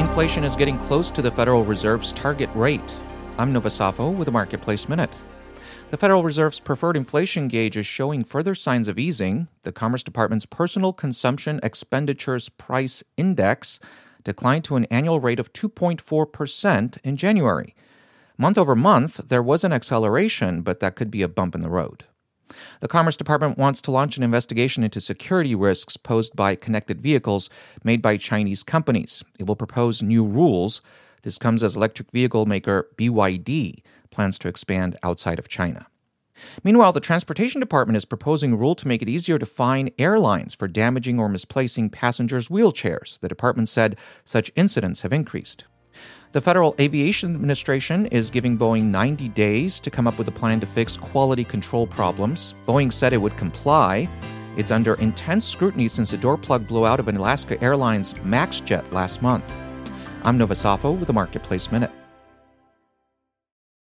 Inflation is getting close to the Federal Reserve's target rate. I'm Nova Safo with a Marketplace Minute. The Federal Reserve's preferred inflation gauge is showing further signs of easing. The Commerce Department's Personal Consumption Expenditures Price Index declined to an annual rate of 2.4% in January. Month over month, there was an acceleration, but that could be a bump in the road. The Commerce Department wants to launch an investigation into security risks posed by connected vehicles made by Chinese companies. It will propose new rules. This comes as electric vehicle maker BYD plans to expand outside of China. Meanwhile, the Transportation Department is proposing a rule to make it easier to fine airlines for damaging or misplacing passengers' wheelchairs. The department said such incidents have increased. The Federal Aviation Administration is giving Boeing 90 days to come up with a plan to fix quality control problems. Boeing said it would comply. It's under intense scrutiny since a door plug blew out of an Alaska Airlines MAX jet last month. I'm Nova Safo with the Marketplace Minute.